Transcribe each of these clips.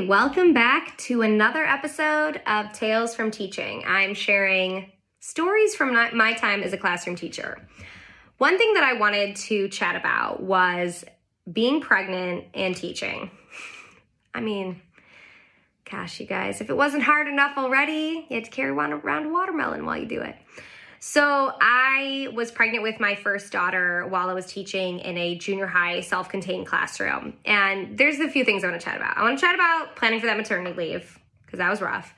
Welcome back to another episode of Tales from Teaching. I'm sharing stories from my time as a classroom teacher. One thing that I wanted to chat about was being pregnant and teaching. I mean, gosh, you guys, if it wasn't hard enough already, you had to carry one around a watermelon while you do it. So I was pregnant with my first daughter while I was teaching in a junior high self-contained classroom. And there's a few things I want to chat about. I want to chat about planning for that maternity leave because that was rough.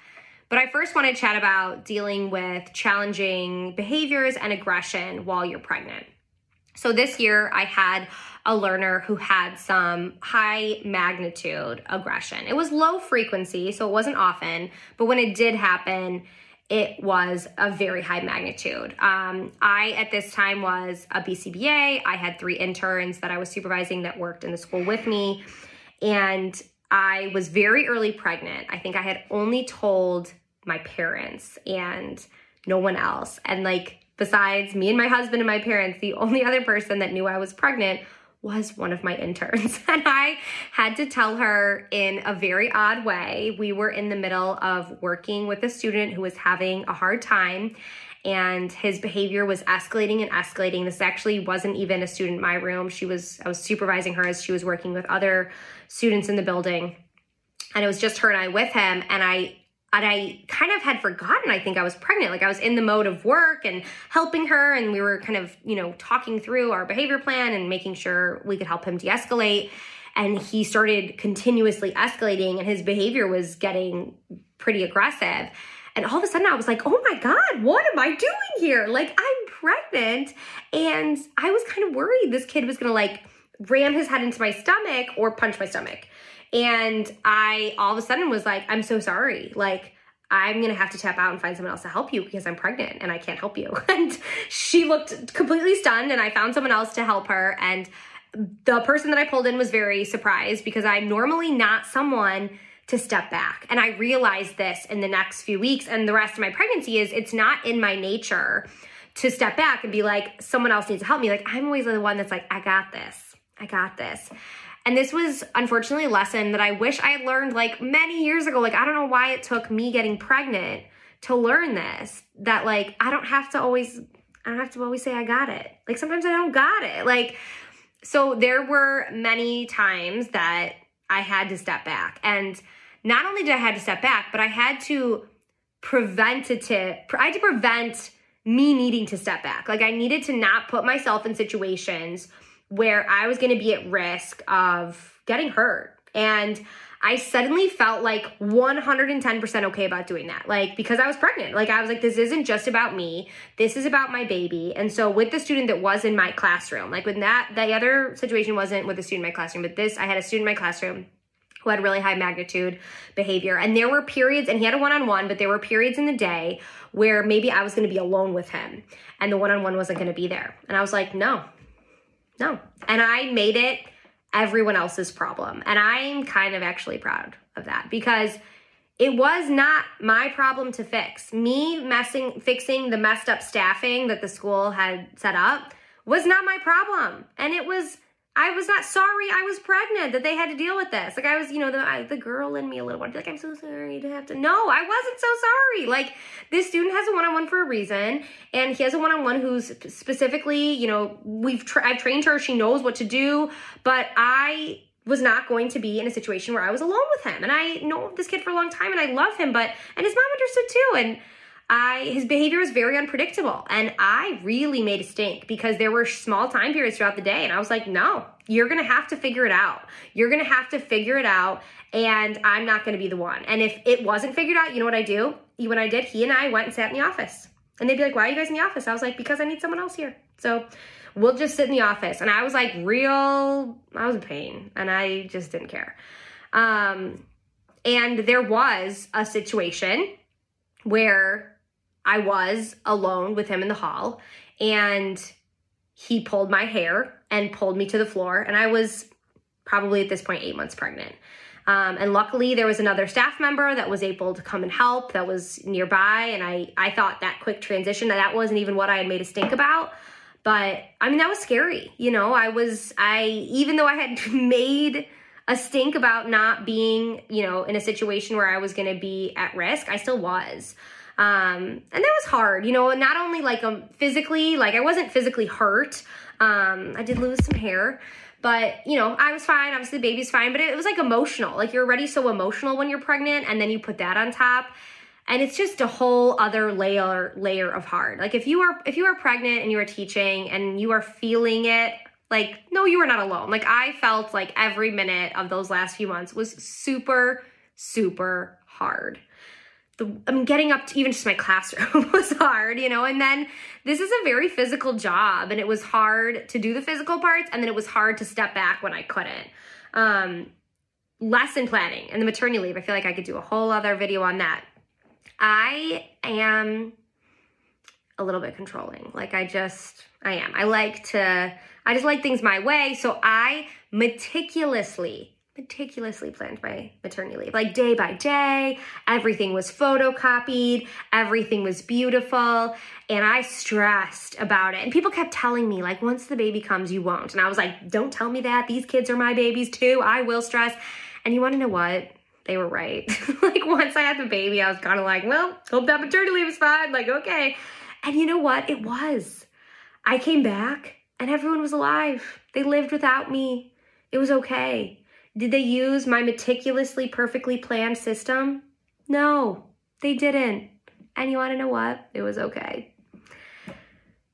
But I first want to chat about dealing with challenging behaviors and aggression while you're pregnant. So this year I had a learner who had some high magnitude aggression. It was low frequency, so it wasn't often, but when it did happen, it was a very high magnitude. Um, I, at this time, was a BCBA. I had three interns that I was supervising that worked in the school with me. And I was very early pregnant. I think I had only told my parents and no one else. And like, besides me and my husband and my parents, the only other person that knew I was pregnant was one of my interns. And I had to tell her in a very odd way. We were in the middle of working with a student who was having a hard time and his behavior was escalating and escalating. This actually wasn't even a student in my room. She was I was supervising her as she was working with other students in the building. And it was just her and I with him and I and I kind of had forgotten, I think I was pregnant. Like I was in the mode of work and helping her, and we were kind of, you know, talking through our behavior plan and making sure we could help him de escalate. And he started continuously escalating, and his behavior was getting pretty aggressive. And all of a sudden, I was like, oh my God, what am I doing here? Like, I'm pregnant. And I was kind of worried this kid was gonna like ram his head into my stomach or punch my stomach. And I all of a sudden was like, I'm so sorry. Like, I'm gonna have to tap out and find someone else to help you because I'm pregnant and I can't help you. And she looked completely stunned, and I found someone else to help her. And the person that I pulled in was very surprised because I'm normally not someone to step back. And I realized this in the next few weeks and the rest of my pregnancy is it's not in my nature to step back and be like, someone else needs to help me. Like, I'm always the one that's like, I got this. I got this. And this was unfortunately a lesson that I wish I had learned like many years ago. Like, I don't know why it took me getting pregnant to learn this that like I don't have to always I don't have to always say I got it. Like sometimes I don't got it. Like, so there were many times that I had to step back. And not only did I had to step back, but I had to preventative, I had to prevent me needing to step back. Like I needed to not put myself in situations where I was going to be at risk of getting hurt. And I suddenly felt like 110% okay about doing that. Like, because I was pregnant. Like, I was like, this isn't just about me. This is about my baby. And so, with the student that was in my classroom, like, when that, the other situation wasn't with a student in my classroom, but this, I had a student in my classroom who had really high magnitude behavior. And there were periods, and he had a one on one, but there were periods in the day where maybe I was gonna be alone with him and the one on one wasn't gonna be there. And I was like, no, no. And I made it everyone else's problem. And I'm kind of actually proud of that because it was not my problem to fix. Me messing fixing the messed up staffing that the school had set up was not my problem. And it was I was not sorry I was pregnant that they had to deal with this. Like I was, you know, the I, the girl in me a little bit like I'm so sorry to have to. No, I wasn't so sorry. Like this student has a one-on-one for a reason, and he has a one-on-one who's specifically, you know, we've tra- I've trained her. She knows what to do, but I was not going to be in a situation where I was alone with him. And I know this kid for a long time, and I love him, but and his mom understood too, and. I his behavior was very unpredictable and I really made a stink because there were small time periods throughout the day and I was like, "No, you're going to have to figure it out. You're going to have to figure it out and I'm not going to be the one." And if it wasn't figured out, you know what I do? When I did, he and I went and sat in the office. And they'd be like, "Why are you guys in the office?" I was like, "Because I need someone else here." So, we'll just sit in the office. And I was like real I was in pain and I just didn't care. Um and there was a situation where I was alone with him in the hall and he pulled my hair and pulled me to the floor. And I was probably at this point eight months pregnant. Um, and luckily, there was another staff member that was able to come and help that was nearby. And I, I thought that quick transition, that, that wasn't even what I had made a stink about. But I mean, that was scary. You know, I was, I, even though I had made a stink about not being, you know, in a situation where I was going to be at risk, I still was. Um, and that was hard, you know, not only like um, physically, like I wasn't physically hurt. Um, I did lose some hair, but you know, I was fine. Obviously, the baby's fine, but it was like emotional. Like you're already so emotional when you're pregnant, and then you put that on top and it's just a whole other layer layer of hard like if you are if you are pregnant and you are teaching and you are feeling it like no you are not alone like i felt like every minute of those last few months was super super hard the I mean getting up to even just my classroom was hard, you know, and then this is a very physical job and it was hard to do the physical parts and then it was hard to step back when I couldn't. Um lesson planning and the maternity leave. I feel like I could do a whole other video on that. I am a little bit controlling. Like I just I am. I like to I just like things my way, so I meticulously meticulously planned my maternity leave, like day by day. Everything was photocopied, everything was beautiful, and I stressed about it. And people kept telling me, like, once the baby comes, you won't. And I was like, don't tell me that. These kids are my babies too. I will stress. And you want to know what? They were right. like, once I had the baby, I was kind of like, well, hope that maternity leave is fine. Like, okay. And you know what? It was. I came back and everyone was alive. They lived without me. It was okay. Did they use my meticulously, perfectly planned system? No, they didn't. And you want to know what? It was okay.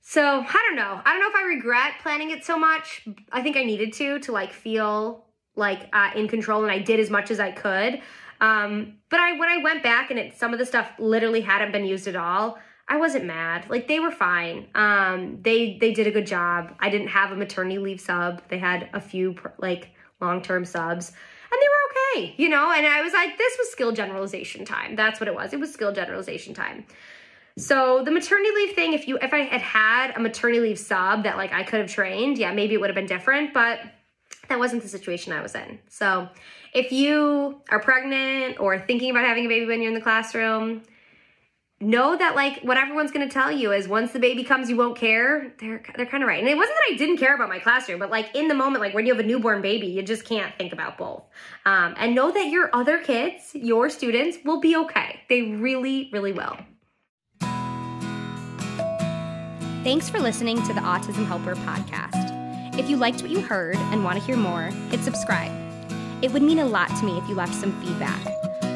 So I don't know. I don't know if I regret planning it so much. I think I needed to to like feel like uh, in control, and I did as much as I could. Um, but I when I went back and it, some of the stuff literally hadn't been used at all. I wasn't mad. Like they were fine. Um, they they did a good job. I didn't have a maternity leave sub. They had a few like long term subs, and they were okay, you know? And I was like, this was skill generalization time. That's what it was. It was skill generalization time. So the maternity leave thing, if you if I had had a maternity leave sub that like I could have trained, yeah, maybe it would have been different, but that wasn't the situation I was in. So if you are pregnant or thinking about having a baby when you're in the classroom, know that like what everyone's going to tell you is once the baby comes you won't care they're they're kind of right and it wasn't that i didn't care about my classroom but like in the moment like when you have a newborn baby you just can't think about both um, and know that your other kids your students will be okay they really really will Thanks for listening to the Autism Helper podcast. If you liked what you heard and want to hear more, hit subscribe. It would mean a lot to me if you left some feedback.